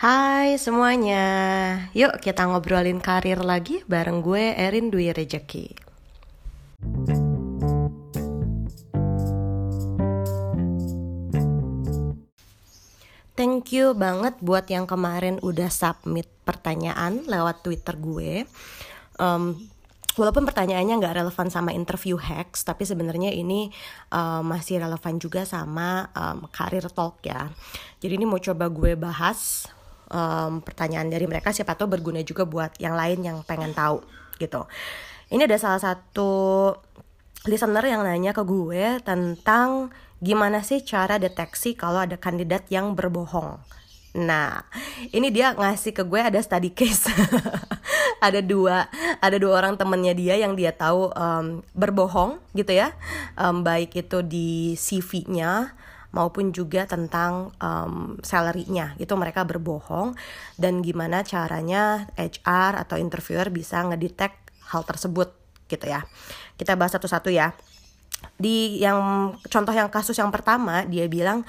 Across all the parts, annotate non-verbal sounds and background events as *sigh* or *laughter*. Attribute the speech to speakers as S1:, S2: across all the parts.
S1: Hai semuanya, yuk kita ngobrolin karir lagi bareng gue Erin Dwi Rejeki. Thank you banget buat yang kemarin udah submit pertanyaan lewat Twitter gue. Um, walaupun pertanyaannya nggak relevan sama interview hacks, tapi sebenarnya ini um, masih relevan juga sama um, karir talk ya. Jadi ini mau coba gue bahas um, pertanyaan dari mereka, siapa tahu berguna juga buat yang lain yang pengen tahu gitu. Ini ada salah satu listener yang nanya ke gue tentang gimana sih cara deteksi kalau ada kandidat yang berbohong. Nah, ini dia ngasih ke gue ada study case. *laughs* ada dua, ada dua orang temennya dia yang dia tahu um, berbohong gitu ya, um, baik itu di CV-nya maupun juga tentang um, salary-nya. Itu mereka berbohong dan gimana caranya HR atau interviewer bisa ngedetect hal tersebut gitu ya. Kita bahas satu-satu ya. Di yang contoh yang kasus yang pertama dia bilang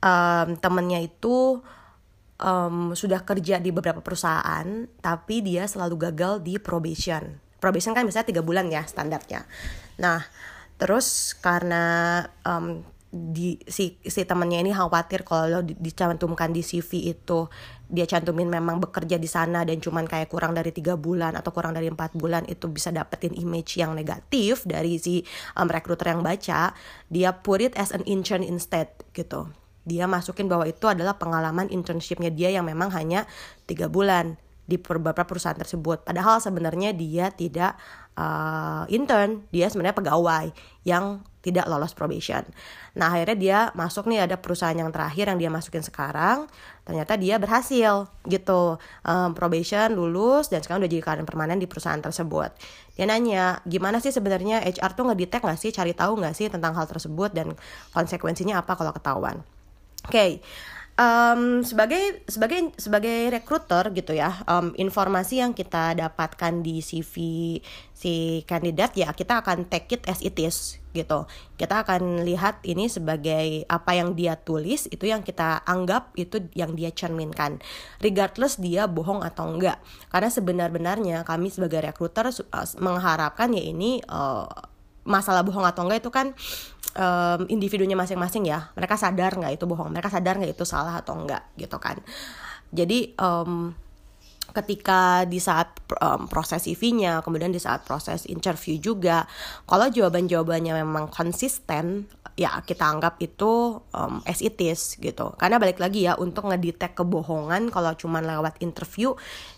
S1: um, temennya itu um, sudah kerja di beberapa perusahaan tapi dia selalu gagal di probation. Probation kan biasanya tiga bulan ya standarnya. Nah terus karena um, di si si temennya ini khawatir kalau dicantumkan di CV itu. Dia cantumin memang bekerja di sana dan cuman kayak kurang dari tiga bulan atau kurang dari empat bulan itu bisa dapetin image yang negatif dari si um, recruiter yang baca. Dia put it as an intern instead gitu. Dia masukin bahwa itu adalah pengalaman internshipnya dia yang memang hanya tiga bulan di beberapa perusahaan tersebut. Padahal sebenarnya dia tidak uh, intern, dia sebenarnya pegawai yang tidak lolos probation. Nah akhirnya dia masuk nih ada perusahaan yang terakhir yang dia masukin sekarang, ternyata dia berhasil gitu um, probation lulus dan sekarang udah jadi karyawan permanen di perusahaan tersebut. Dia nanya gimana sih sebenarnya HR tuh ngedetect nggak sih, cari tahu nggak sih tentang hal tersebut dan konsekuensinya apa kalau ketahuan. Oke, okay um, sebagai sebagai sebagai rekruter gitu ya um, informasi yang kita dapatkan di CV si kandidat ya kita akan take it as it is gitu. Kita akan lihat ini sebagai apa yang dia tulis itu yang kita anggap itu yang dia cerminkan. Regardless dia bohong atau enggak. Karena sebenar-benarnya kami sebagai rekruter uh, mengharapkan ya ini uh, masalah bohong atau enggak itu kan um, individunya masing-masing ya. Mereka sadar nggak itu bohong? Mereka sadar nggak itu salah atau enggak? Gitu kan. Jadi um, ketika di saat um, proses CV-nya, kemudian di saat proses interview juga, kalau jawaban-jawabannya memang konsisten, ya kita anggap itu um, as it is gitu. Karena balik lagi ya untuk ngedetect kebohongan kalau cuma lewat interview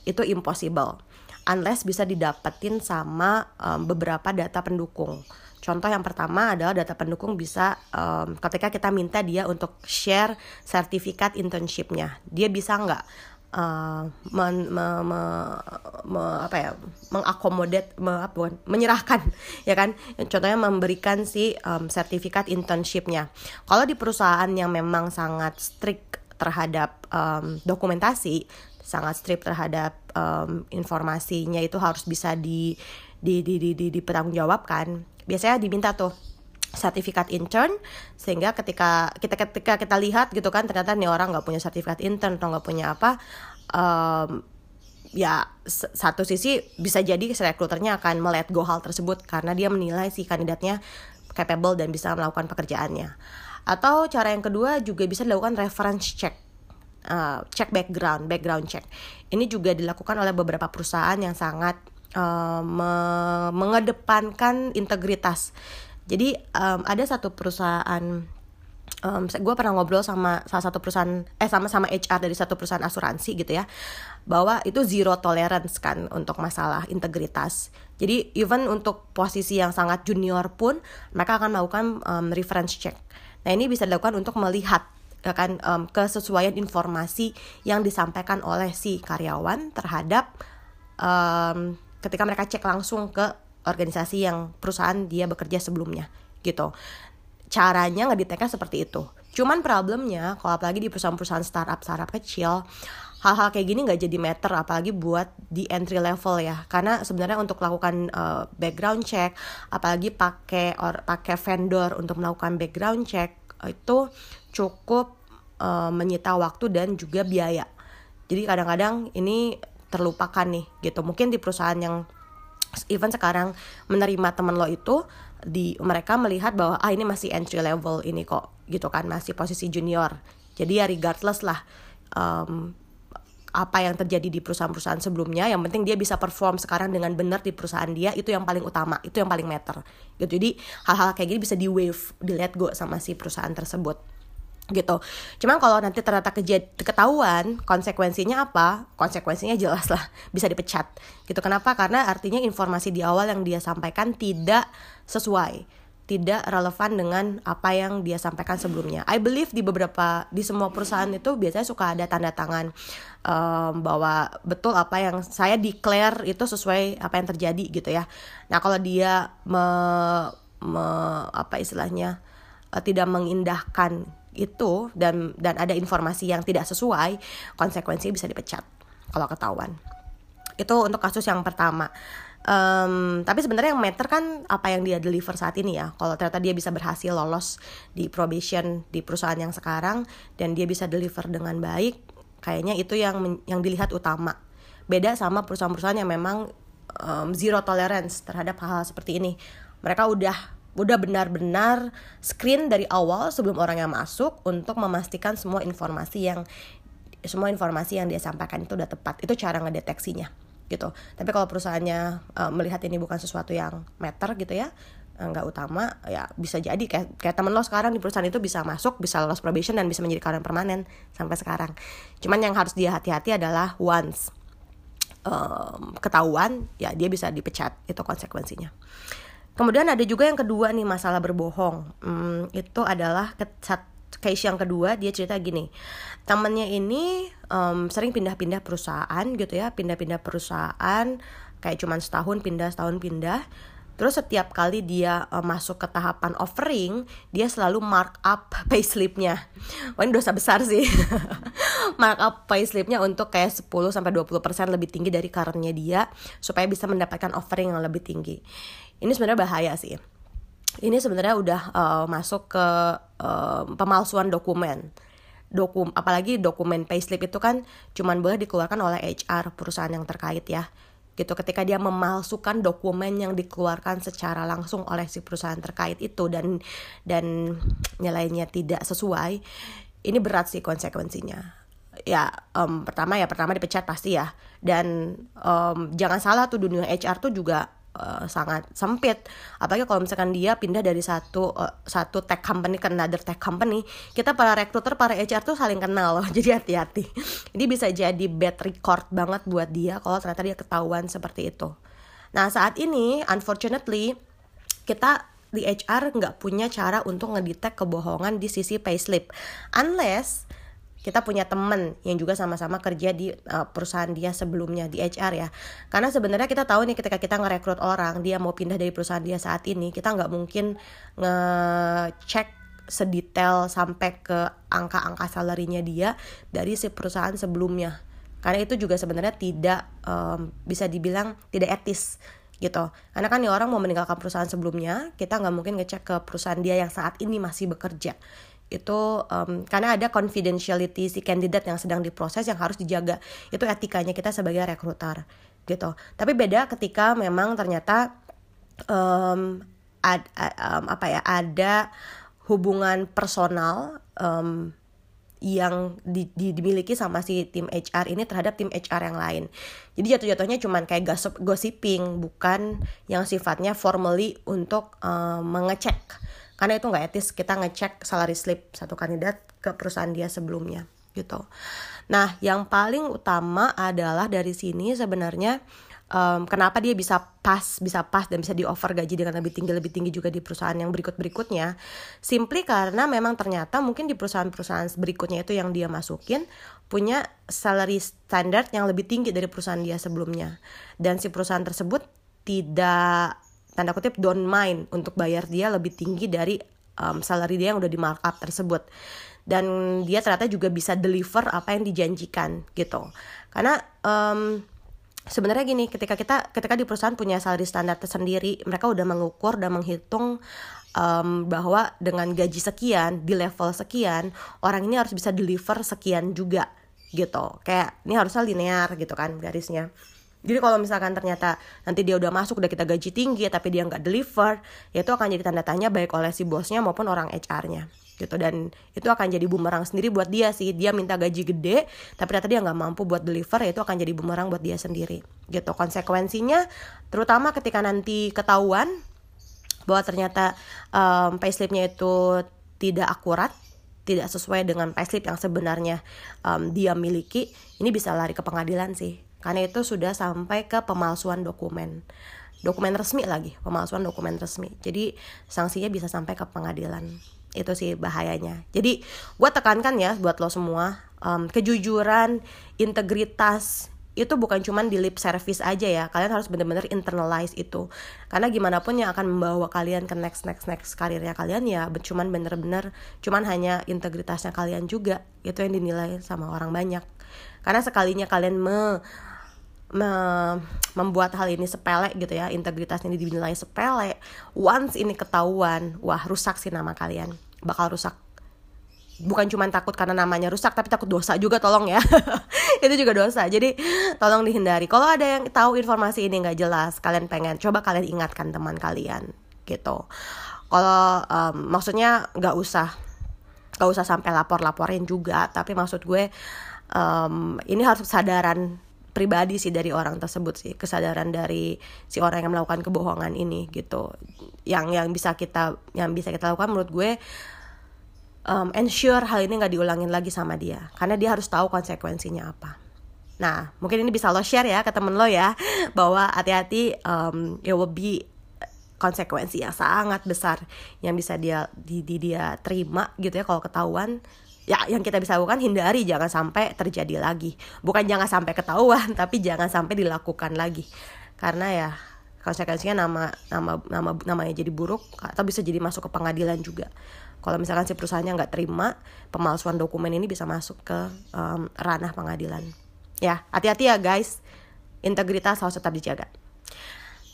S1: itu impossible, unless bisa didapetin sama um, beberapa data pendukung. Contoh yang pertama adalah data pendukung bisa um, ketika kita minta dia untuk share sertifikat internshipnya, dia bisa nggak uh, men, me, me, me, apa ya me, apa, menyerahkan *laughs* ya kan? Contohnya memberikan si um, sertifikat internshipnya. Kalau di perusahaan yang memang sangat strict terhadap um, dokumentasi sangat strict terhadap um, informasinya itu harus bisa di di di di, di dipertanggungjawabkan. Biasanya diminta tuh sertifikat intern sehingga ketika kita ketika kita lihat gitu kan ternyata nih orang nggak punya sertifikat intern atau nggak punya apa um, ya satu sisi bisa jadi rekruternya akan melihat go hal tersebut karena dia menilai si kandidatnya capable dan bisa melakukan pekerjaannya. Atau cara yang kedua juga bisa dilakukan reference check uh, cek background background check. Ini juga dilakukan oleh beberapa perusahaan yang sangat uh, me mengedepankan integritas. Jadi um, ada satu perusahaan um, gue pernah ngobrol sama salah satu perusahaan eh sama sama HR dari satu perusahaan asuransi gitu ya bahwa itu zero tolerance kan untuk masalah integritas. Jadi even untuk posisi yang sangat junior pun mereka akan melakukan um, reference check. Nah ini bisa dilakukan untuk melihat ya kan um, kesesuaian informasi yang disampaikan oleh si karyawan terhadap um, ketika mereka cek langsung ke organisasi yang perusahaan dia bekerja sebelumnya gitu. Caranya ngedeteknya seperti itu. Cuman problemnya kalau apalagi di perusahaan-perusahaan startup startup kecil hal-hal kayak gini nggak jadi meter apalagi buat di entry level ya. Karena sebenarnya untuk melakukan uh, background check apalagi pakai or pakai vendor untuk melakukan background check itu cukup uh, menyita waktu dan juga biaya. Jadi kadang-kadang ini terlupakan nih gitu. Mungkin di perusahaan yang even sekarang menerima temen lo itu di mereka melihat bahwa ah ini masih entry level ini kok gitu kan. Masih posisi junior. Jadi ya regardless lah um, apa yang terjadi di perusahaan-perusahaan sebelumnya yang penting dia bisa perform sekarang dengan benar di perusahaan dia itu yang paling utama itu yang paling matter gitu jadi hal-hal kayak gini bisa di wave di let go sama si perusahaan tersebut gitu. Cuman kalau nanti ternyata ketahuan konsekuensinya apa? Konsekuensinya jelas lah *laughs* bisa dipecat. Gitu. Kenapa? Karena artinya informasi di awal yang dia sampaikan tidak sesuai, tidak relevan dengan apa yang dia sampaikan sebelumnya. I believe di beberapa di semua perusahaan itu biasanya suka ada tanda tangan um, bahwa betul apa yang saya declare itu sesuai apa yang terjadi gitu ya. Nah, kalau dia me, me apa istilahnya uh, tidak mengindahkan itu dan dan ada informasi yang tidak sesuai, konsekuensinya bisa dipecat kalau ketahuan. Itu untuk kasus yang pertama. Um, tapi sebenarnya yang matter kan apa yang dia deliver saat ini ya. Kalau ternyata dia bisa berhasil lolos di probation di perusahaan yang sekarang dan dia bisa deliver dengan baik, kayaknya itu yang yang dilihat utama. Beda sama perusahaan-perusahaan yang memang um, zero tolerance terhadap hal-hal seperti ini. Mereka udah udah benar-benar screen dari awal sebelum orang yang masuk untuk memastikan semua informasi yang semua informasi yang dia sampaikan itu udah tepat itu cara ngedeteksinya gitu. Tapi kalau perusahaannya uh, melihat ini bukan sesuatu yang meter gitu ya eh, nggak utama ya bisa jadi. Kayak kayak temen lo sekarang di perusahaan itu bisa masuk bisa lolos probation dan bisa menjadi karyawan permanen sampai sekarang. Cuman yang harus dia hati-hati adalah once um, ketahuan ya dia bisa dipecat itu konsekuensinya. Kemudian ada juga yang kedua nih masalah berbohong. Hmm, itu adalah case yang kedua dia cerita gini, temennya ini um, sering pindah-pindah perusahaan gitu ya, pindah-pindah perusahaan kayak cuman setahun pindah setahun pindah. Terus setiap kali dia uh, masuk ke tahapan offering, dia selalu mark up *laughs* payslipnya. Wah ini dosa besar sih. *laughs* mark up payslipnya untuk kayak 10 sampai 20% lebih tinggi dari currentnya dia supaya bisa mendapatkan offering yang lebih tinggi ini sebenarnya bahaya sih ini sebenarnya udah uh, masuk ke uh, pemalsuan dokumen. Dokum apalagi dokumen payslip itu kan cuman boleh dikeluarkan oleh HR perusahaan yang terkait ya. Gitu ketika dia memalsukan dokumen yang dikeluarkan secara langsung oleh si perusahaan terkait itu dan dan nilainya tidak sesuai ini berat sih konsekuensinya. Ya um, pertama ya pertama dipecat pasti ya. Dan um, jangan salah tuh dunia HR tuh juga uh, sangat sempit. Apalagi kalau misalkan dia pindah dari satu uh, satu tech company ke another tech company kita para recruiter para HR tuh saling kenal loh. *laughs* Jadi hati-hati. Ini bisa jadi bad record banget buat dia kalau ternyata dia ketahuan seperti itu. Nah saat ini unfortunately kita di HR nggak punya cara untuk ngedetect kebohongan di sisi payslip. Unless kita punya temen yang juga sama-sama kerja di uh, perusahaan dia sebelumnya di HR ya. Karena sebenarnya kita tahu nih ketika kita ngerekrut orang dia mau pindah dari perusahaan dia saat ini kita nggak mungkin ngecek sedetail sampai ke angka-angka salarinya dia dari si perusahaan sebelumnya. Karena itu juga sebenarnya tidak um, bisa dibilang tidak etis gitu. Karena kan nih orang mau meninggalkan perusahaan sebelumnya kita nggak mungkin ngecek ke perusahaan dia yang saat ini masih bekerja itu um, karena ada confidentiality si kandidat yang sedang diproses yang harus dijaga itu etikanya kita sebagai rekruter gitu tapi beda ketika memang ternyata um, ad, um, apa ya ada hubungan personal um, yang di, di, dimiliki sama si tim HR ini terhadap tim HR yang lain. Jadi jatuh-jatuhnya cuman kayak gossip, gossiping, bukan yang sifatnya formally untuk um, mengecek karena itu nggak etis kita ngecek salary slip satu kandidat ke perusahaan dia sebelumnya gitu. Nah, yang paling utama adalah dari sini sebenarnya um, kenapa dia bisa pas, bisa pas dan bisa di offer gaji dengan lebih tinggi lebih tinggi juga di perusahaan yang berikut berikutnya. Simply karena memang ternyata mungkin di perusahaan-perusahaan berikutnya itu yang dia masukin punya salary standard yang lebih tinggi dari perusahaan dia sebelumnya. Dan si perusahaan tersebut tidak tanda kutip don't mind untuk bayar dia lebih tinggi dari um, salary dia yang udah di markup tersebut. Dan dia ternyata juga bisa deliver apa yang dijanjikan gitu. Karena um, sebenarnya gini ketika kita ketika di perusahaan punya salary standar tersendiri mereka udah mengukur dan menghitung um, bahwa dengan gaji sekian di level sekian orang ini harus bisa deliver sekian juga gitu. Kayak ini harusnya linear gitu kan garisnya jadi kalau misalkan ternyata nanti dia udah masuk udah kita gaji tinggi tapi dia nggak deliver, ya itu akan jadi tanda tanya baik oleh si bosnya maupun orang HR-nya gitu. Dan itu akan jadi bumerang sendiri buat dia sih. Dia minta gaji gede tapi ternyata dia nggak mampu buat deliver ya itu akan jadi bumerang buat dia sendiri gitu. Konsekuensinya terutama ketika nanti ketahuan bahwa ternyata um, payslipnya itu tidak akurat tidak sesuai dengan payslip yang sebenarnya um, dia miliki ini bisa lari ke pengadilan sih karena itu sudah sampai ke pemalsuan dokumen. Dokumen resmi lagi pemalsuan dokumen resmi. Jadi sanksinya bisa sampai ke pengadilan. Itu sih bahayanya. Jadi gue tekankan ya buat lo semua um, kejujuran integritas itu bukan cuma di lip service aja ya. Kalian harus bener-bener internalize itu. Karena gimana pun yang akan membawa kalian ke next next next karirnya kalian ya cuman bener-bener cuman hanya integritasnya kalian juga. Itu yang dinilai sama orang banyak. Karena sekalinya kalian me me membuat hal ini sepele gitu ya integritas ini dinilai sepele once ini ketahuan wah rusak sih nama kalian. Bakal rusak. Bukan cuma takut karena namanya rusak tapi takut dosa juga tolong ya. *laughs* Itu juga dosa. Jadi tolong dihindari. Kalau ada yang tahu informasi ini nggak jelas kalian pengen coba kalian ingatkan teman kalian gitu. Kalau um, maksudnya nggak usah nggak usah sampai lapor laporin juga tapi maksud gue um, ini harus kesadaran pribadi sih dari orang tersebut sih kesadaran dari si orang yang melakukan kebohongan ini gitu. Yang yang bisa kita yang bisa kita lakukan menurut gue um, ensure hal ini nggak diulangin lagi sama dia. Karena dia harus tahu konsekuensinya apa. Nah mungkin ini bisa lo share ya ke temen lo ya *laughs* bahwa hati-hati um, it will be konsekuensi yang sangat besar yang bisa dia di, di dia terima gitu ya kalau ketahuan ya yang kita bisa lakukan hindari jangan sampai terjadi lagi. Bukan jangan sampai ketahuan *laughs* tapi jangan sampai dilakukan lagi. Karena ya konsekuensinya nama nama nama namanya jadi buruk atau bisa jadi masuk ke pengadilan juga. Kalau misalkan si perusahaannya nggak terima pemalsuan dokumen ini bisa masuk ke um, ranah pengadilan. Ya hati-hati ya guys. Integritas harus tetap dijaga.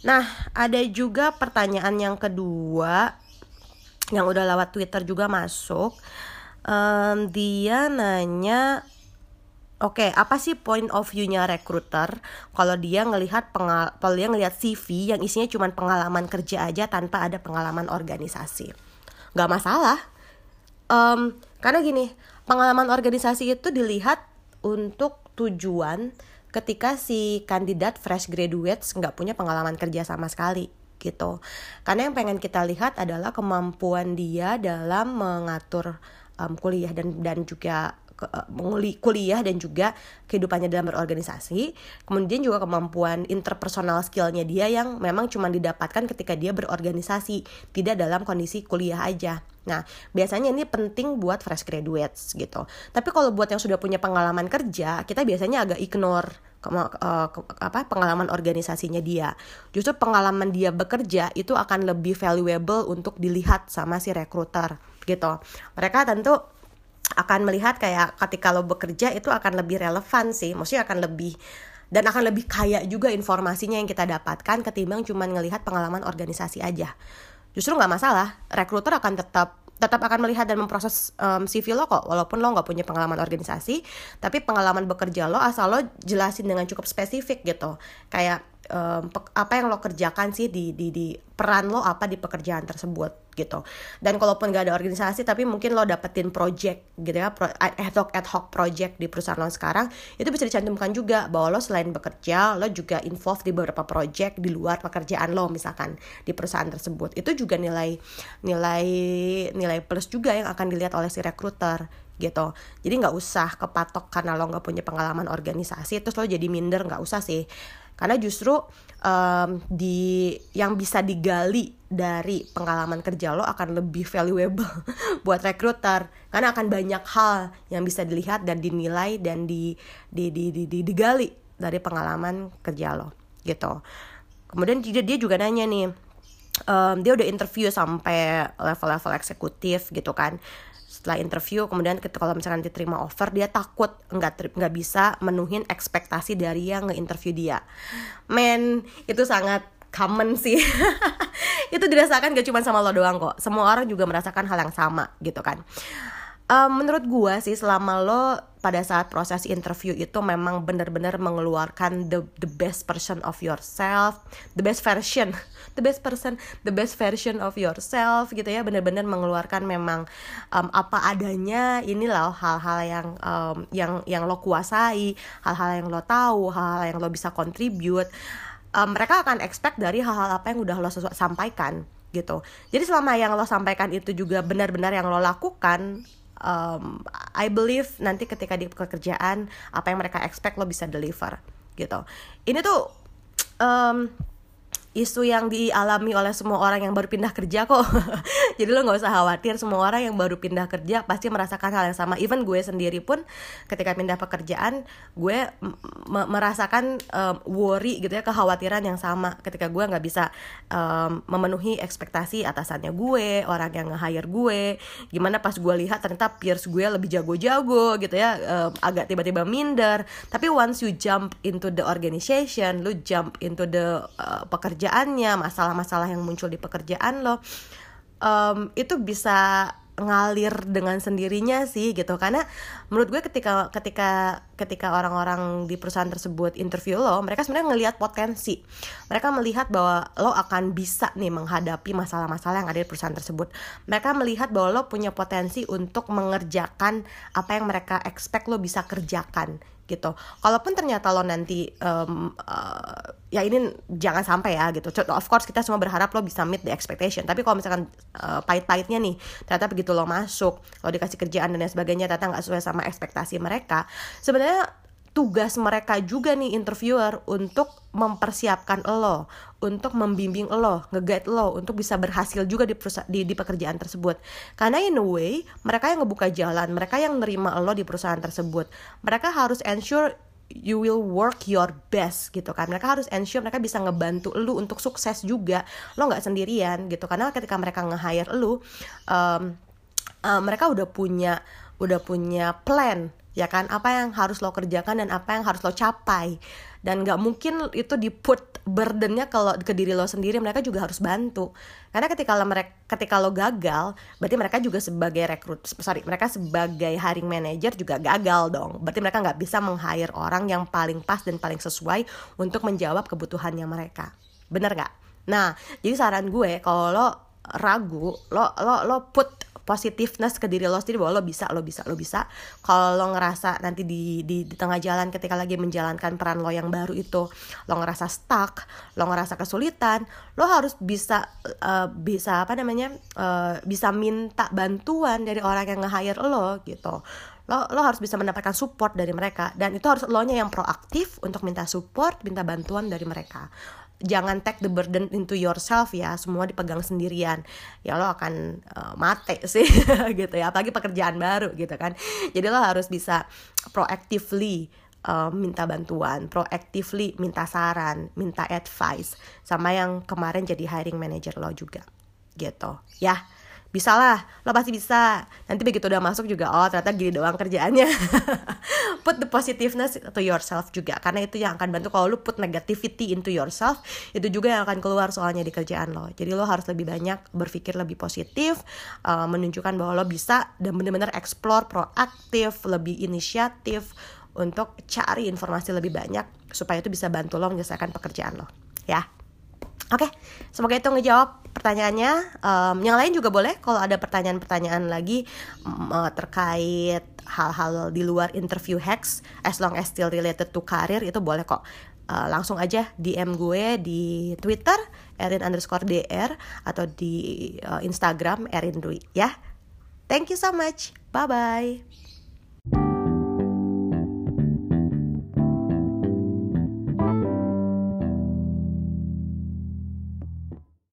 S1: Nah ada juga pertanyaan yang kedua yang udah lewat Twitter juga masuk um, dia nanya Oke, okay, apa sih point of view-nya recruiter kalau dia ngelihat pengal kalau dia ngelihat CV yang isinya cuma pengalaman kerja aja tanpa ada pengalaman organisasi? Gak masalah, um, karena gini pengalaman organisasi itu dilihat untuk tujuan ketika si kandidat fresh graduates nggak punya pengalaman kerja sama sekali gitu. Karena yang pengen kita lihat adalah kemampuan dia dalam mengatur um, kuliah dan dan juga uh, kuliah dan juga kehidupannya dalam berorganisasi kemudian juga kemampuan interpersonal skillnya dia yang memang cuma didapatkan ketika dia berorganisasi tidak dalam kondisi kuliah aja Nah, biasanya ini penting buat fresh graduates gitu. Tapi kalau buat yang sudah punya pengalaman kerja, kita biasanya agak ignore ke, uh, ke, apa pengalaman organisasinya dia. Justru pengalaman dia bekerja itu akan lebih valuable untuk dilihat sama si recruiter gitu. Mereka tentu akan melihat kayak ketika lo bekerja itu akan lebih relevan sih. Maksudnya akan lebih dan akan lebih kaya juga informasinya yang kita dapatkan ketimbang cuma ngelihat pengalaman organisasi aja. Justru nggak masalah rekruter akan tetap tetap akan melihat dan memproses um, CV lo kok walaupun lo nggak punya pengalaman organisasi tapi pengalaman bekerja lo asal lo jelasin dengan cukup spesifik gitu. Kayak um, apa yang lo kerjakan sih di di di peran lo apa di pekerjaan tersebut gitu. Dan kalaupun gak ada organisasi tapi mungkin lo dapetin project gitu ya pro, ad hoc ad hoc project di perusahaan lo sekarang itu bisa dicantumkan juga bahwa lo selain bekerja lo juga involved di beberapa project di luar pekerjaan lo misalkan di perusahaan tersebut. Itu juga nilai nilai nilai plus juga yang akan dilihat oleh si recruiter gitu. Jadi nggak usah kepatok karena lo nggak punya pengalaman organisasi terus lo jadi minder nggak usah sih karena justru um, di yang bisa digali dari pengalaman kerja lo akan lebih valuable *laughs* buat rekruter. Karena akan banyak hal yang bisa dilihat dan dinilai dan di di di, di, di digali dari pengalaman kerja lo gitu. Kemudian dia dia juga nanya nih um, dia udah interview sampai level-level eksekutif gitu kan setelah interview kemudian kalau misalkan diterima offer dia takut nggak nggak bisa menuhin ekspektasi dari yang nge-interview dia. Men itu sangat common sih. *laughs* Itu dirasakan gak cuma sama lo doang kok. Semua orang juga merasakan hal yang sama gitu kan um, menurut gua sih selama lo pada saat proses interview itu memang benar-benar mengeluarkan the the best version of yourself, the best version, *laughs* the best person, the best version of yourself gitu ya, benar-benar mengeluarkan memang um, apa adanya. Inilah hal-hal yang um, yang yang lo kuasai, hal-hal yang lo tahu, hal-hal yang lo bisa contribute. Um, mereka akan expect dari hal-hal apa yang udah lo sampaikan gitu. Jadi selama yang lo sampaikan itu juga benar-benar yang lo lakukan, um, I believe nanti ketika di pekerjaan apa yang mereka expect lo bisa deliver gitu. Ini tuh um, isu yang dialami oleh semua orang yang baru pindah kerja kok. *laughs* Jadi lo nggak usah khawatir semua orang yang baru pindah kerja pasti merasakan hal yang sama. Even gue sendiri pun ketika pindah pekerjaan gue merasakan um, worry gitu ya kekhawatiran yang sama. Ketika gue nggak bisa um, memenuhi ekspektasi atasannya gue orang yang nge-hire gue. Gimana pas gue lihat ternyata peers gue lebih jago-jago gitu ya um, agak tiba-tiba minder. Tapi once you jump into the organization lu jump into the uh, pekerjaan pekerjaannya masalah-masalah yang muncul di pekerjaan lo um, itu bisa ngalir dengan sendirinya sih gitu. Karena menurut gue ketika ketika ketika orang-orang di perusahaan tersebut interview lo mereka sebenarnya ngelihat potensi. Mereka melihat bahwa lo akan bisa nih menghadapi masalah-masalah yang ada di perusahaan tersebut. Mereka melihat bahwa lo punya potensi untuk mengerjakan apa yang mereka expect lo bisa kerjakan gitu. Kalaupun ternyata lo nanti um, uh, ya ini jangan sampai ya gitu. Of course kita semua berharap lo bisa meet the expectation. Tapi kalau misalkan uh, pahit-pahitnya nih ternyata begitu lo masuk, lo dikasih kerjaan dan lain sebagainya ternyata nggak sesuai sama ekspektasi mereka, sebenarnya tugas mereka juga nih interviewer untuk mempersiapkan lo, untuk membimbing lo, nge-guide lo untuk bisa berhasil juga di, di di pekerjaan tersebut. Karena in a way, mereka yang ngebuka jalan, mereka yang nerima lo di perusahaan tersebut. Mereka harus ensure you will work your best gitu kan mereka harus ensure mereka bisa ngebantu lu untuk sukses juga lo nggak sendirian gitu karena ketika mereka nge-hire lu um, uh, mereka udah punya udah punya plan ya kan? Apa yang harus lo kerjakan dan apa yang harus lo capai. Dan nggak mungkin itu di put burdennya kalau ke diri lo sendiri mereka juga harus bantu. Karena ketika lo mereka ketika lo gagal berarti mereka juga sebagai rekrut sorry mereka sebagai hiring manager juga gagal dong. Berarti mereka nggak bisa meng hire orang yang paling pas dan paling sesuai untuk menjawab kebutuhannya mereka. Bener nggak? Nah jadi saran gue kalau lo ragu lo lo lo put positiveness ke diri lo sendiri bahwa lo bisa lo bisa lo bisa. Kalau lo ngerasa nanti di, di di tengah jalan ketika lagi menjalankan peran lo yang baru itu lo ngerasa stuck lo ngerasa kesulitan lo harus bisa uh, bisa apa namanya uh, bisa minta bantuan dari orang yang nge-hire lo gitu. Lo lo harus bisa mendapatkan support dari mereka dan itu harus lo nya yang proaktif untuk minta support minta bantuan dari mereka jangan take the burden into yourself ya semua dipegang sendirian. Ya lo akan uh, mate sih *laughs* gitu ya apalagi pekerjaan baru gitu kan. Jadi lo harus bisa proactively uh, minta bantuan, proactively minta saran, minta advice sama yang kemarin jadi hiring manager lo juga gitu ya bisa lah lo pasti bisa. Nanti begitu udah masuk juga oh ternyata gini doang kerjaannya. *laughs* Put the positiveness to yourself juga karena itu yang akan bantu kalau lo put negativity into yourself itu juga yang akan keluar soalnya di kerjaan lo. Jadi lo harus lebih banyak berpikir lebih positif uh, menunjukkan bahwa lo bisa dan benar-benar explore proaktif lebih inisiatif untuk cari informasi lebih banyak supaya itu bisa bantu lo menyelesaikan pekerjaan lo ya Oke, okay, semoga itu ngejawab pertanyaannya. Um, yang lain juga boleh kalau ada pertanyaan-pertanyaan lagi um, terkait hal-hal di luar interview hacks, as long as still related to karir itu boleh kok. Uh, langsung aja DM gue di Twitter Erin underscore DR atau di uh, Instagram Erin Dwi ya. Thank you so much. Bye bye.